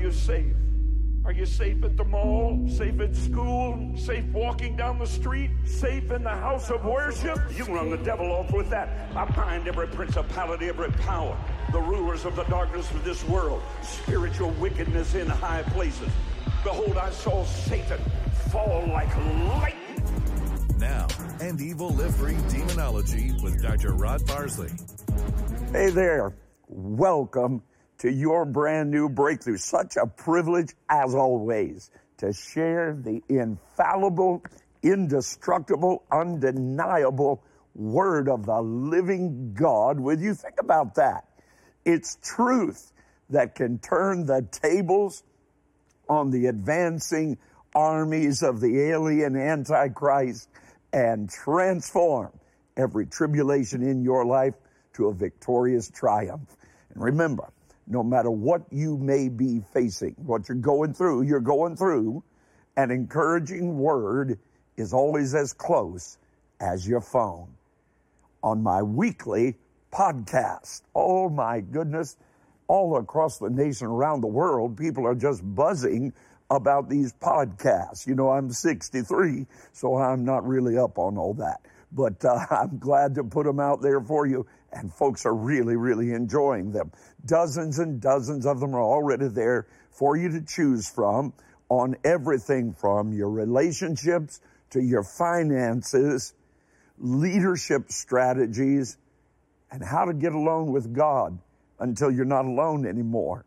you safe? Are you safe at the mall? Safe at school? Safe walking down the street? Safe in the house of worship? You run the devil off with that. I bind every principality, every power, the rulers of the darkness of this world, spiritual wickedness in high places. Behold, I saw Satan fall like lightning. Now, end evil live free demonology with Dr. Rod Parsley. Hey there. Welcome to your brand new breakthrough. Such a privilege, as always, to share the infallible, indestructible, undeniable word of the living God with you. Think about that. It's truth that can turn the tables on the advancing armies of the alien Antichrist and transform every tribulation in your life to a victorious triumph. And remember, no matter what you may be facing, what you're going through, you're going through, an encouraging word is always as close as your phone. On my weekly podcast, oh my goodness, all across the nation, around the world, people are just buzzing about these podcasts. You know, I'm 63, so I'm not really up on all that. But uh, I'm glad to put them out there for you, and folks are really, really enjoying them. Dozens and dozens of them are already there for you to choose from on everything from your relationships to your finances, leadership strategies, and how to get alone with God until you're not alone anymore.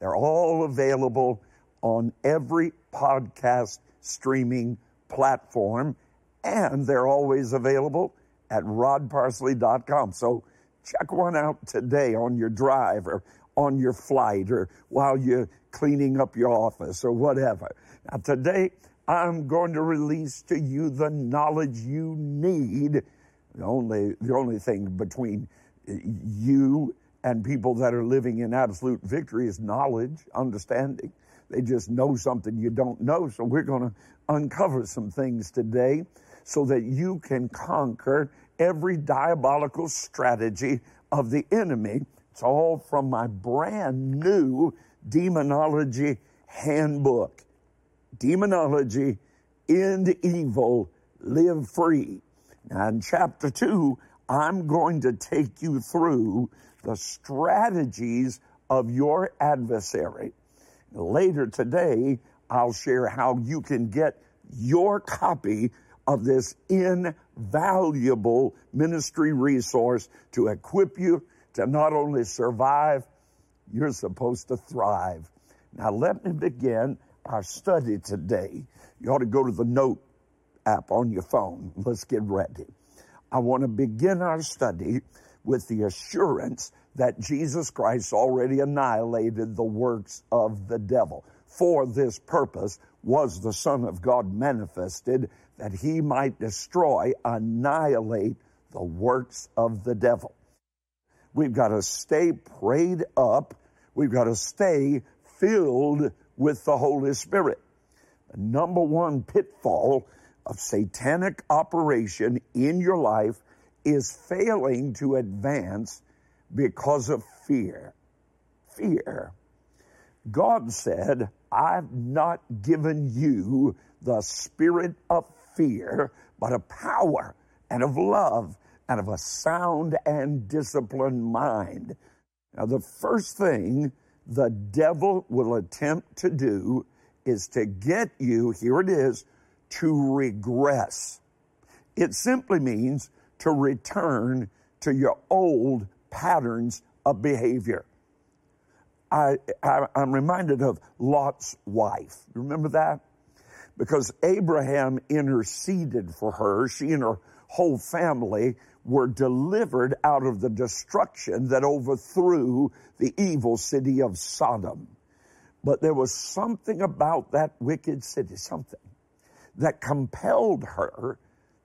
They're all available on every podcast streaming platform, and they're always available at rodparsley.com. So check one out today on your drive or on your flight or while you're cleaning up your office or whatever. Now, today, I'm going to release to you the knowledge you need. The only, the only thing between eh, you and people that are living in absolute victory is knowledge, understanding. They just know something you don't know. So we're going to uncover some things today so that you can conquer every diabolical strategy of the enemy. It's all from my brand new demonology handbook. Demonology, End Evil, Live Free. Now, in chapter two, I'm going to take you through the strategies of your adversary. Later today, I'll share how you can get your copy of this invaluable ministry resource to equip you to not only survive, you're supposed to thrive. Now, let me begin our study today. You ought to go to the note app on your phone. Let's get ready. I want to begin our study with the assurance that Jesus Christ already annihilated the works of the devil. For this purpose was the Son of God manifested that he might destroy, annihilate the works of the devil. We've got to stay prayed up. We've got to stay filled with the Holy Spirit. The number one pitfall of satanic operation in your life is failing to advance because of fear. Fear. God said, I've not given you the spirit of fear, but of power and of love and of a sound and disciplined mind. Now, the first thing the devil will attempt to do is to get you, here it is, to regress. It simply means to return to your old patterns of behavior. I, I, am reminded of Lot's wife. Remember that? Because Abraham interceded for her. She and her whole family were delivered out of the destruction that overthrew the evil city of Sodom. But there was something about that wicked city, something that compelled her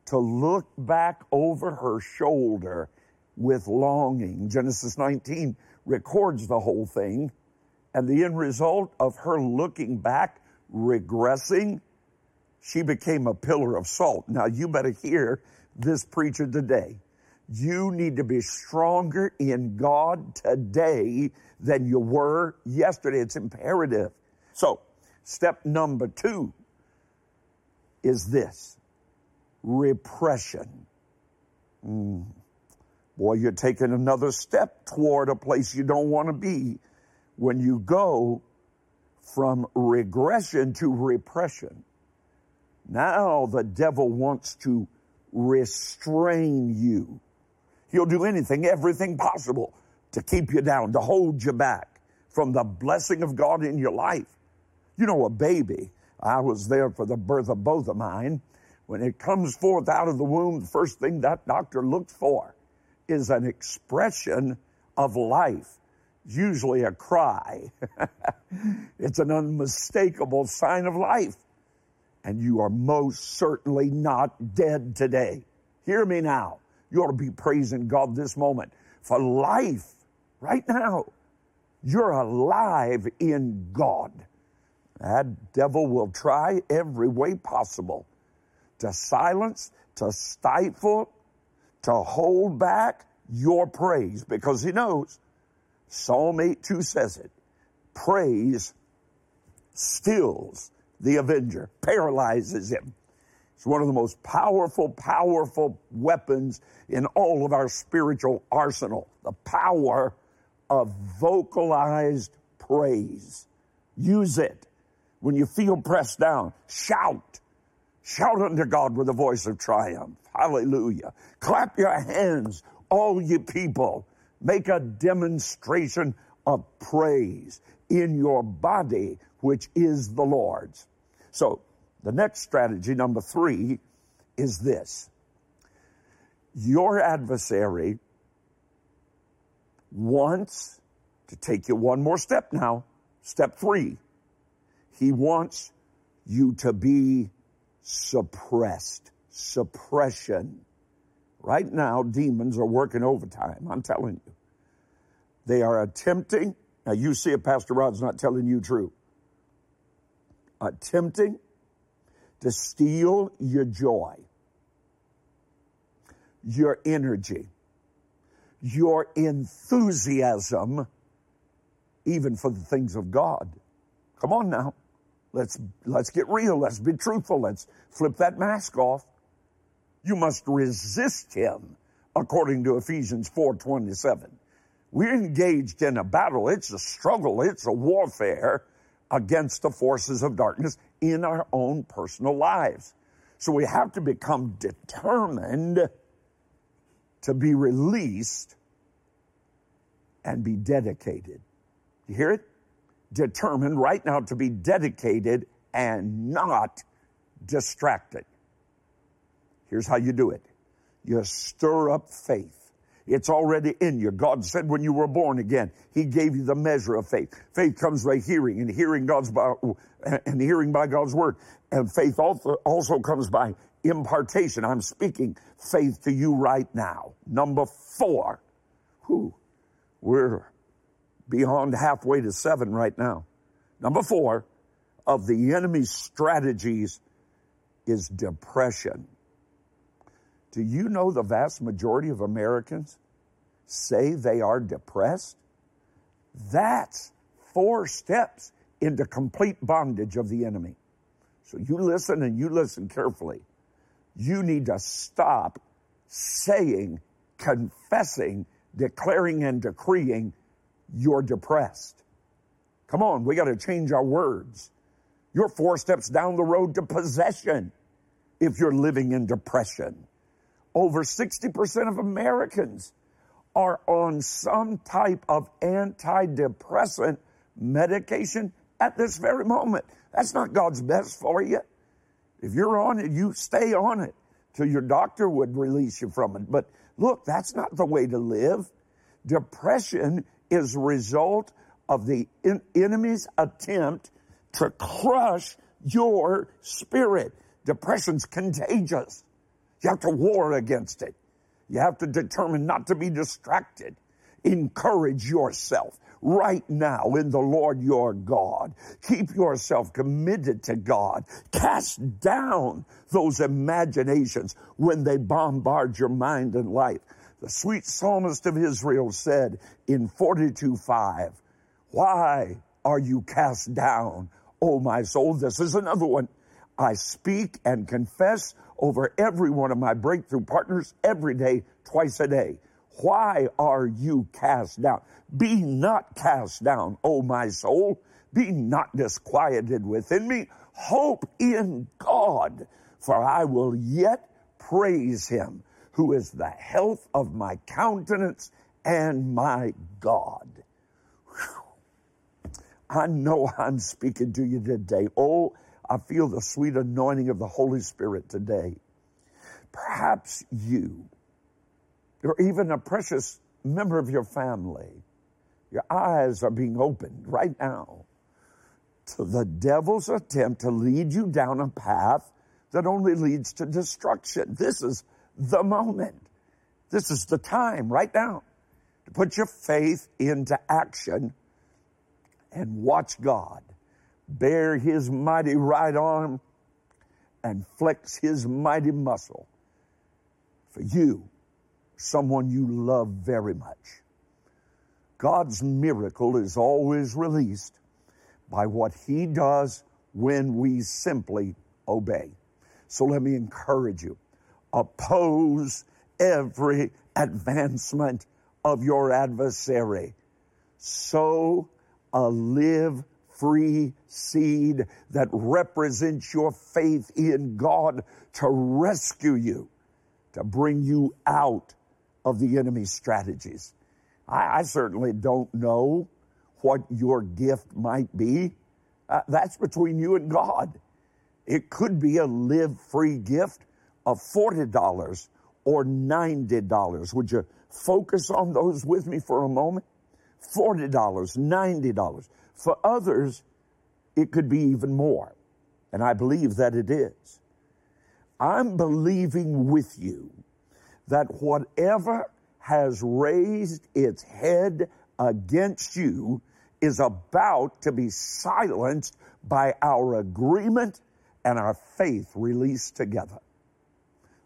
to look back over her shoulder with longing. Genesis 19 records the whole thing. And the end result of her looking back, regressing, she became a pillar of salt. Now you better hear this preacher today. You need to be stronger in God today than you were yesterday. It's imperative. So, step number two is this repression. Mm. Boy, you're taking another step toward a place you don't want to be when you go from regression to repression. Now the devil wants to restrain you. He'll do anything, everything possible to keep you down, to hold you back from the blessing of God in your life. You know, a baby, I was there for the birth of both of mine. When it comes forth out of the womb, the first thing that doctor looks for is an expression of life, usually a cry. it's an unmistakable sign of life. And you are most certainly not dead today. Hear me now. You ought to be praising God this moment for life right now. You're alive in God. That devil will try every way possible to silence, to stifle, to hold back your praise because he knows Psalm 8 2 says it. Praise stills the avenger, paralyzes him. It's one of the most powerful, powerful weapons in all of our spiritual arsenal. The power of vocalized praise. Use it. When you feel pressed down, shout. Shout unto God with a voice of triumph. Hallelujah. Clap your hands, all you people. Make a demonstration of praise in your body, which is the Lord's. So, the next strategy, number three, is this. Your adversary wants to take you one more step now. Step three. He wants you to be suppressed. Suppression. Right now, demons are working overtime. I'm telling you. They are attempting. Now, you see if Pastor Rod's not telling you true. Attempting to steal your joy, your energy, your enthusiasm, even for the things of God. Come on now. Let's, let's get real. Let's be truthful. Let's flip that mask off. You must resist him according to Ephesians 4:27. We're engaged in a battle. It's a struggle. It's a warfare against the forces of darkness in our own personal lives. So we have to become determined to be released and be dedicated. You hear it? Determined right now to be dedicated and not distracted. Here's how you do it. You stir up faith. It's already in you. God said when you were born again, He gave you the measure of faith. Faith comes by hearing, and hearing God's by, and hearing by God's word. And faith also, comes by impartation. I'm speaking faith to you right now. Number four. Whew, we're beyond halfway to seven right now. Number four of the enemy's strategies is depression. Do you know the vast majority of Americans say they are depressed? That's four steps into complete bondage of the enemy. So you listen and you listen carefully. You need to stop saying, confessing, declaring, and decreeing you're depressed. Come on, we got to change our words. You're four steps down the road to possession if you're living in depression. Over 60% of Americans are on some type of antidepressant medication at this very moment. That's not God's best for you. If you're on it, you stay on it till your doctor would release you from it. But look, that's not the way to live. Depression is a result of the enemy's attempt to crush your spirit. Depression's contagious. You have to war against it. You have to determine not to be distracted. Encourage yourself right now in the Lord your God. Keep yourself committed to God. Cast down those imaginations when they bombard your mind and life. The sweet psalmist of Israel said in 42:5, Why are you cast down, O my soul? This is another one. I speak and confess over every one of my breakthrough partners every day, twice a day. Why are you cast down? Be not cast down, O my soul. Be not disquieted within me. Hope in God, for I will yet praise him, who is the health of my countenance and my God. Whew. I know I'm speaking to you today. Oh, I feel the sweet anointing of the Holy Spirit today. Perhaps you, or even a precious member of your family, your eyes are being opened right now to the devil's attempt to lead you down a path that only leads to destruction. This is the moment. This is the time right now to put your faith into action and watch God bare his mighty right arm and flex his mighty muscle for you, someone you love very much. God's miracle is always released by what he does when we simply obey. So let me encourage you. Oppose every advancement of your adversary. So a live free seed that represents your faith in God to rescue you, to bring you out of the enemy's strategies. I, I certainly don't know what your gift might be. Uh, that's between you and God. It could be a live free gift of $40 or $90. Would you focus on those with me for a moment? $40, $90. For others, it could be even more. And I believe that it is. I'm believing with you that whatever has raised its head against you is about to be silenced by our agreement and our faith released together.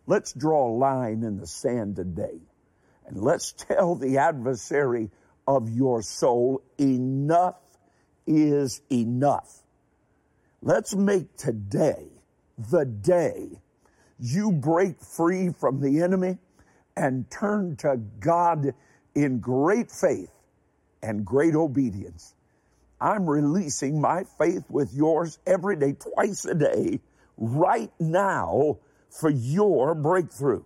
Let's draw a line in the sand today and let's tell the adversary of your soul enough is enough. Let's make today the day you break free from the enemy and turn to God in great faith and great obedience. I'm releasing my faith with yours every day, twice a day, right now for your breakthrough.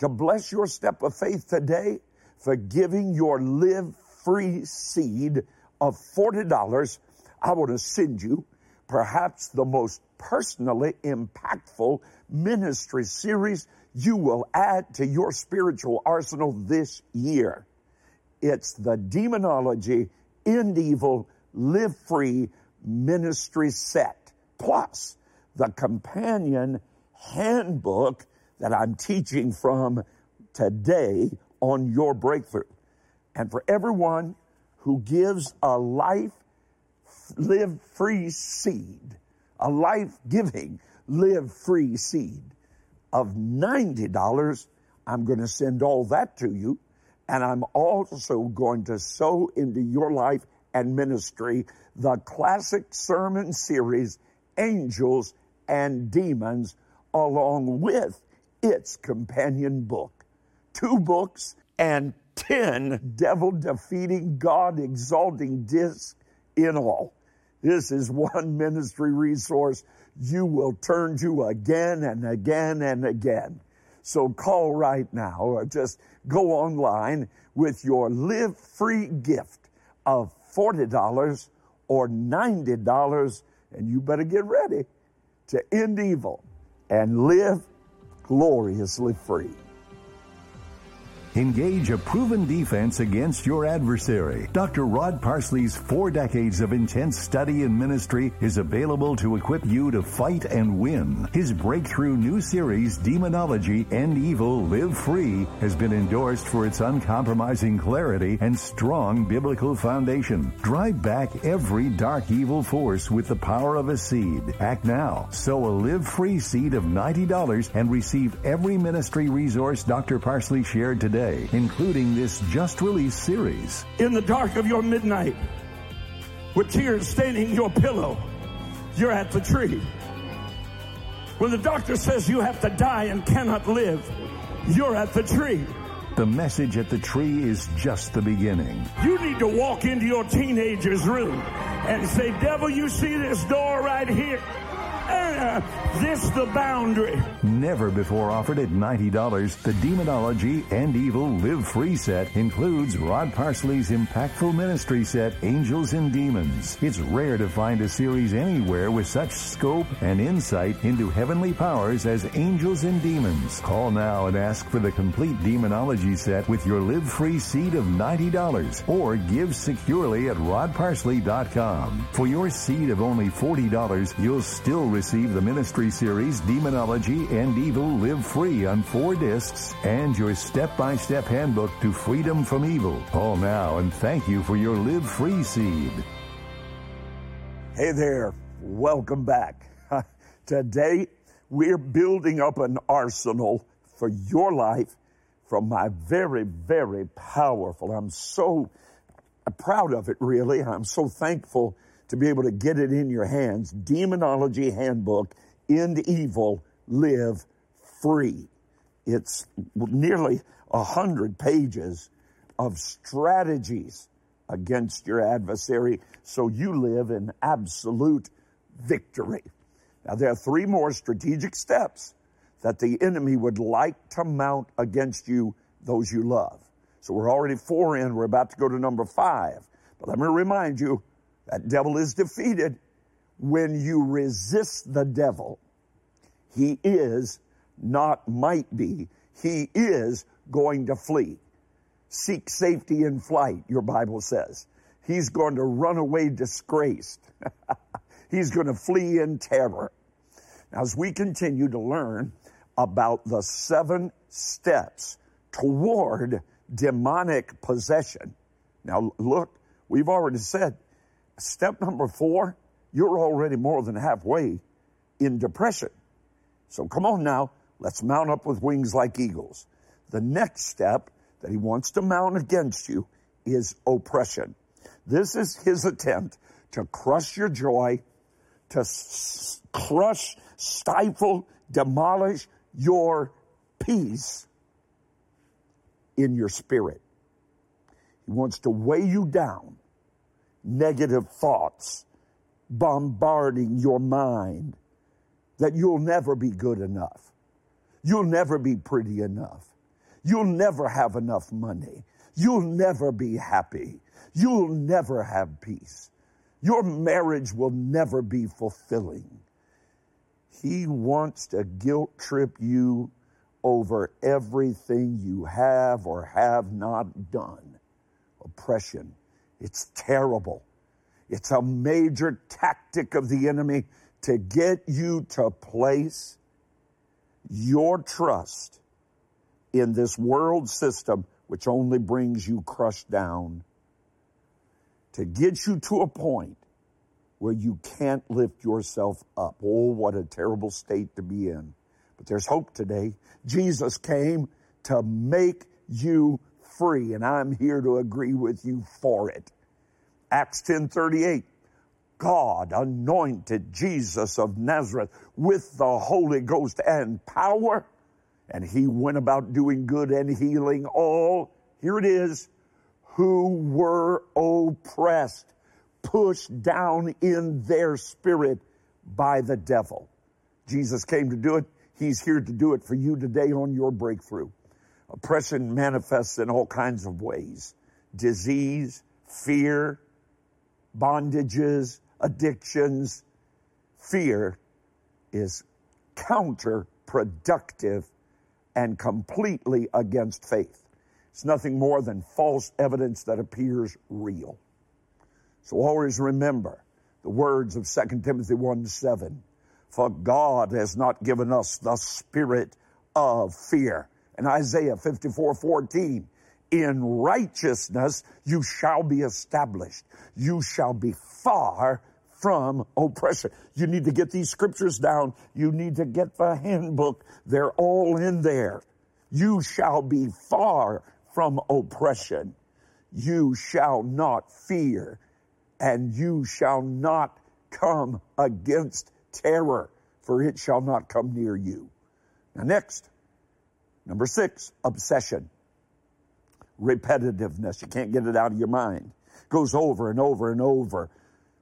To bless your step of faith today for giving your live free seed of $40, I want to send you perhaps the most personally impactful ministry series you will add to your spiritual arsenal this year. It's the Demonology End Evil Live Free Ministry Set, plus the companion handbook that I'm teaching from today on your breakthrough. And for everyone who gives a life live free seed, a life giving live free seed of $90, I'm going to send all that to you. And I'm also going to sow into your life and ministry the classic sermon series, Angels and Demons, along with its companion book. Two books and 10 devil defeating, God exalting discs in all. This is one ministry resource you will turn to again and again and again. So call right now or just go online with your live free gift of $40 or $90 and you better get ready to end evil and live gloriously free. Engage a proven defense against your adversary. Dr. Rod Parsley's four decades of intense study and ministry is available to equip you to fight and win. His breakthrough new series, Demonology End Evil Live Free, has been endorsed for its uncompromising clarity and strong biblical foundation. Drive back every dark evil force with the power of a seed. Act now. Sow a live free seed of $90 and receive every ministry resource Dr. Parsley shared today today, including this just released series. In the dark of your midnight, with tears staining your pillow, you're at the tree. When the doctor says you have to die and cannot live, you're at the tree. The message at the tree is just the beginning. You need to walk into your teenager's room and say, Devil, you see this door right here? Uh, this the boundary. Never before offered at $90, the Demonology End Evil Live Free set includes Rod Parsley's impactful ministry set, Angels and Demons. It's rare to find a series anywhere with such scope and insight into heavenly powers as Angels and Demons. Call now and ask for the complete Demonology set with your Live Free seed of $90 or give securely at rodparsley.com. For your seed of only $40, you'll still receive the ministry series Demonology End Evil Live Free on four discs and your step-by-step handbook to freedom from evil. Call now and thank you for your Live Free seed. Hey there, welcome back. Today, we're building up an arsenal for your life from my very, very powerful. I'm so proud of it, really. I'm so thankful to be able to get it in your hands. Demonology Handbook, End Evil, Live Free. It's nearly a hundred pages of strategies against your adversary so you live in absolute victory. Now, there are three more strategic steps that the enemy would like to mount against you, those you love. So we're already four in, we're about to go to number five. But let me remind you, that devil is defeated when you resist the devil. He is, not might be, he is going to flee. Seek safety in flight, your Bible says. He's going to run away disgraced. He's going to flee in terror. Now, as we continue to learn about the seven steps toward demonic possession. Now, look, we've already said step number four, you're already more than halfway in depression. So come on now, let's mount up with wings like eagles. The next step that he wants to mount against you is oppression. This is his attempt to crush your joy, to s- crush, stifle, demolish your peace in your spirit. He wants to weigh you down negative thoughts bombarding your mind that you'll never be good enough. You'll never be pretty enough. You'll never have enough money. You'll never be happy. You'll never have peace. Your marriage will never be fulfilling. He wants to guilt trip you over everything you have or have not done. Oppression it's terrible. It's a major tactic of the enemy to get you to place your trust in this world system, which only brings you crushed down, to get you to a point where you can't lift yourself up. Oh, what a terrible state to be in. But there's hope today. Jesus came to make you free, and I'm here to agree with you for it. Acts 10:38. God anointed Jesus of Nazareth with the Holy Ghost and power, and he went about doing good and healing all, here it is, who were oppressed, pushed down in their spirit by the devil. Jesus came to do it. He's here to do it for you today on your breakthrough. Oppression manifests in all kinds of ways disease, fear, bondages, addictions. Fear is counterproductive and completely against faith. It's nothing more than false evidence that appears real. So always remember the words of 2 Timothy 1 7. For God has not given us the spirit of fear. And Isaiah 54 14 in righteousness you shall be established. You shall be far from oppression. You need to get these scriptures down. You need to get the handbook. They're all in there. You shall be far from oppression. You shall not fear, and you shall not come against terror, for it shall not come near you. Now, next, number six, obsession. Repetitiveness. You can't get it out of your mind. It Goes over and over and over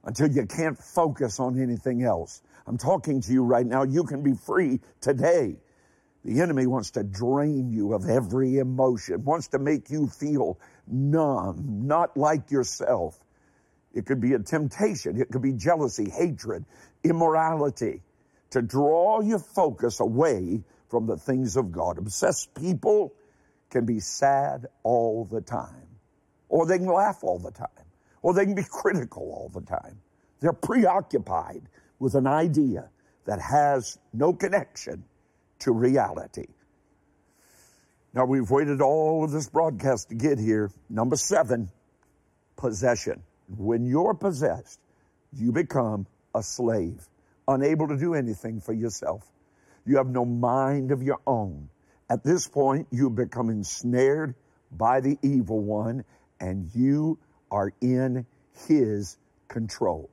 until you can't focus on anything else. I'm talking to you right now. You can be free today. The enemy wants to drain you of every emotion, wants to make you feel numb, not like yourself. It could be a temptation. It could be jealousy, hatred, immorality to draw your focus away from the things of God. Obsessed people can be sad all the time, or they can laugh all the time, or they can be critical all the time. They're preoccupied with an idea that has no connection to reality. Now, we've waited all of this broadcast to get here. Number seven, possession. When you're possessed, you become a slave, unable to do anything for yourself. You have no mind of your own. At this point, you become ensnared by the evil one and you are in his control.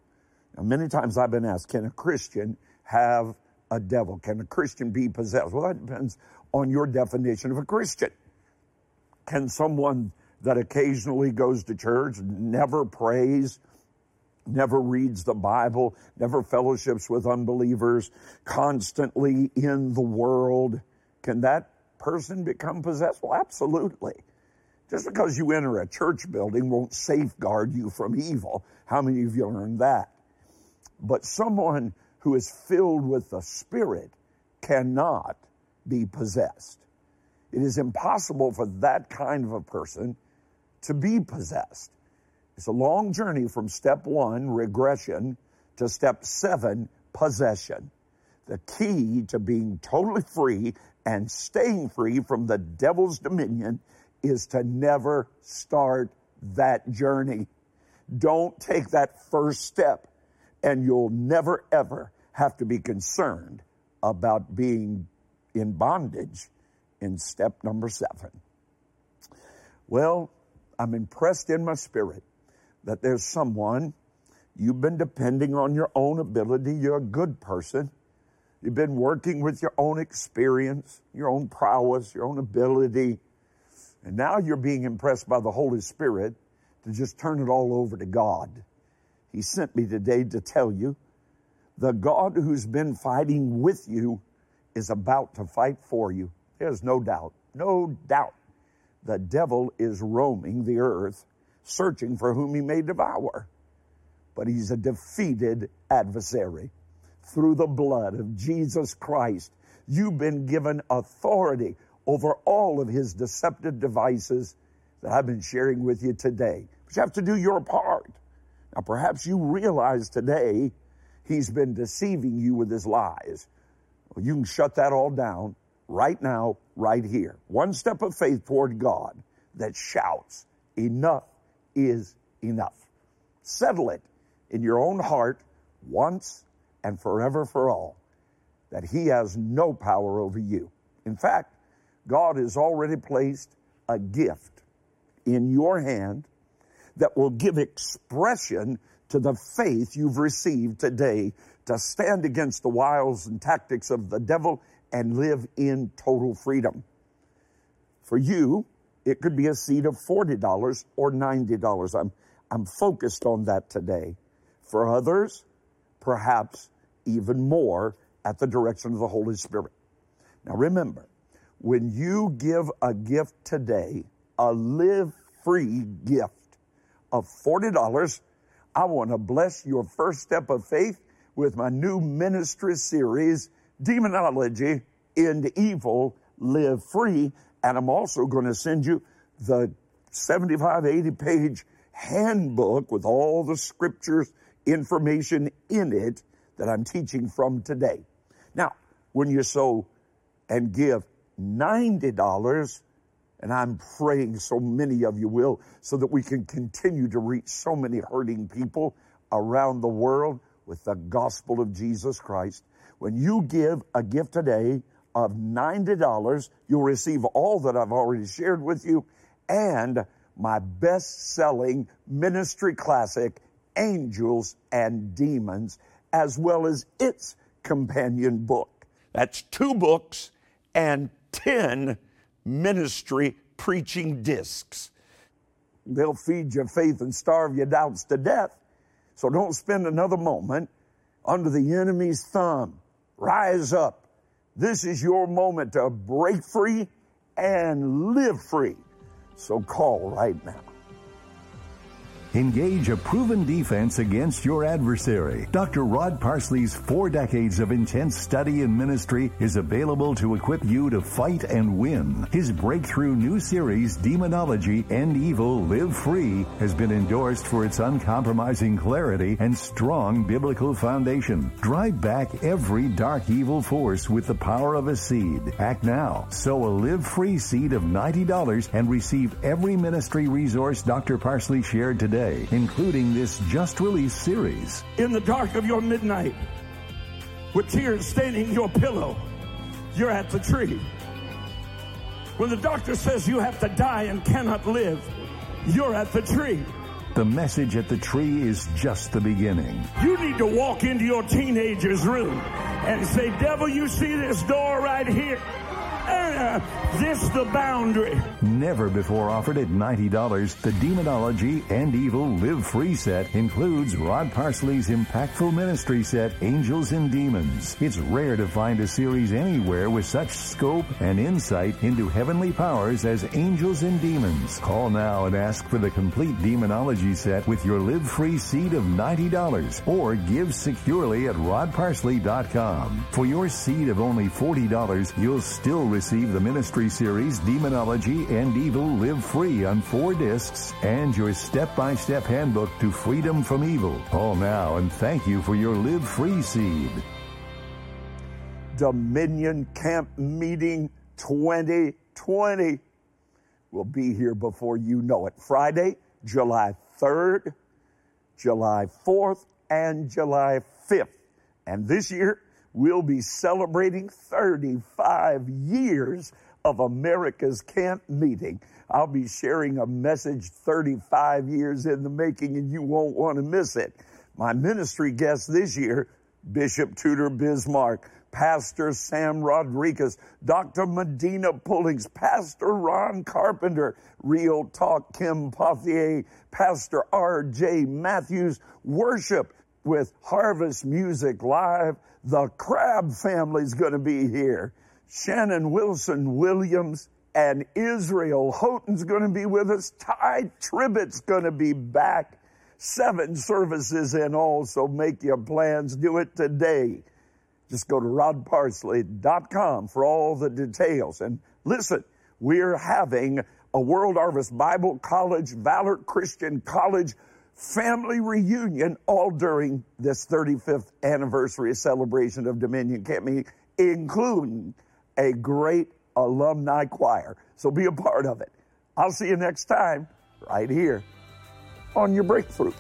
Now, many times I've been asked, can a Christian have a devil? Can a Christian be possessed? Well, that depends on your definition of a Christian. Can someone that occasionally goes to church, never prays, never reads the Bible, never fellowships with unbelievers, constantly in the world, can that person become possessed? Well, absolutely. Just because you enter a church building won't safeguard you from evil. How many of you learned that? But someone who is filled with the Spirit cannot be possessed. It is impossible for that kind of a person to be possessed. It's a long journey from step one, regression, to step seven, possession. The key to being totally free and staying free from the devil's dominion is to never start that journey. Don't take that first step and you'll never ever have to be concerned about being in bondage in step number seven. Well, I'm impressed in my spirit that there's someone you've been depending on your own ability. You're a good person. You've been working with your own experience, your own prowess, your own ability. And now you're being impressed by the Holy Spirit to just turn it all over to God. He sent me today to tell you the God who's been fighting with you is about to fight for you. There's no doubt, no doubt. The devil is roaming the earth, searching for whom he may devour. But he's a defeated adversary. Through the blood of Jesus Christ, you've been given authority over all of his deceptive devices that I've been sharing with you today. But you have to do your part. Now, perhaps you realize today he's been deceiving you with his lies. Well, you can shut that all down right now, right here. One step of faith toward God that shouts, enough is enough. Settle it in your own heart once and forever for all that he has no power over you. In fact, God has already placed a gift in your hand that will give expression to the faith you've received today to stand against the wiles and tactics of the devil and live in total freedom. For you, it could be a seed of $40 or $90. I'm, I'm focused on that today. For others, perhaps even more at the direction of the Holy Spirit. Now remember, when you give a gift today, a live free gift of $40, I want to bless your first step of faith with my new ministry series, Demonology into Evil, Live Free. And I'm also going to send you the 75, 80 page handbook with all the scriptures, information in it that I'm teaching from today. Now, when you sow and give $90, and I'm praying so many of you will, so that we can continue to reach so many hurting people around the world with the gospel of Jesus Christ. When you give a gift today of $90, you'll receive all that I've already shared with you and my best selling ministry classic, Angels and Demons, as well as its companion book. That's two books and 10 ministry preaching discs. They'll feed your faith and starve your doubts to death. So don't spend another moment under the enemy's thumb. Rise up. This is your moment to break free and live free. So call right now. Engage a proven defense against your adversary. Dr. Rod Parsley's four decades of intense study and ministry is available to equip you to fight and win. His breakthrough new series, Demonology End Evil Live Free, has been endorsed for its uncompromising clarity and strong biblical foundation. Drive back every dark evil force with the power of a seed. Act now. Sow a live free seed of $90 and receive every ministry resource Dr. Parsley shared today today, including this just released series. In the dark of your midnight, with tears staining your pillow, you're at the tree. When the doctor says you have to die and cannot live, you're at the tree. The message at the tree is just the beginning. You need to walk into your teenager's room and say, Devil, you see this door right here? Uh, this the boundary. Never before offered at $90, the Demonology End Evil Live Free set includes Rod Parsley's impactful ministry set, Angels and Demons. It's rare to find a series anywhere with such scope and insight into heavenly powers as Angels and Demons. Call now and ask for the complete Demonology set with your Live Free seed of $90 or give securely at rodparsley.com. For your seed of only $40, you'll still receive the ministry series Demonology End Evil Live Free on four discs and your step-by-step handbook to freedom from evil. Call now and thank you for your Live Free seed. Dominion Camp Meeting 2020 will be here before you know it. Friday, July 3rd, July 4th, and July 5th. And this year, we'll be celebrating 35 years of America's Camp Meeting. I'll be sharing a message 35 years in the making, and you won't want to miss it. My ministry guest this year, Bishop Tudor Bismarck, Pastor Sam Rodriguez, Dr. Medina Pullings, Pastor Ron Carpenter, Real Talk Kim Pothier, Pastor R.J. Matthews, worship with Harvest Music Live, the Crabb family's going to be here. Shannon Wilson Williams and Israel Houghton's going to be with us. Tye Tribbett's going to be back. Seven services in all, so make your plans. Do it today. Just go to rodparsley.com for all the details. And listen, we're having a World Harvest Bible College, Valor Christian College family reunion all during this 35th anniversary celebration of Dominion Camp including a great alumni choir. So be a part of it. I'll see you next time right here on your breakthrough.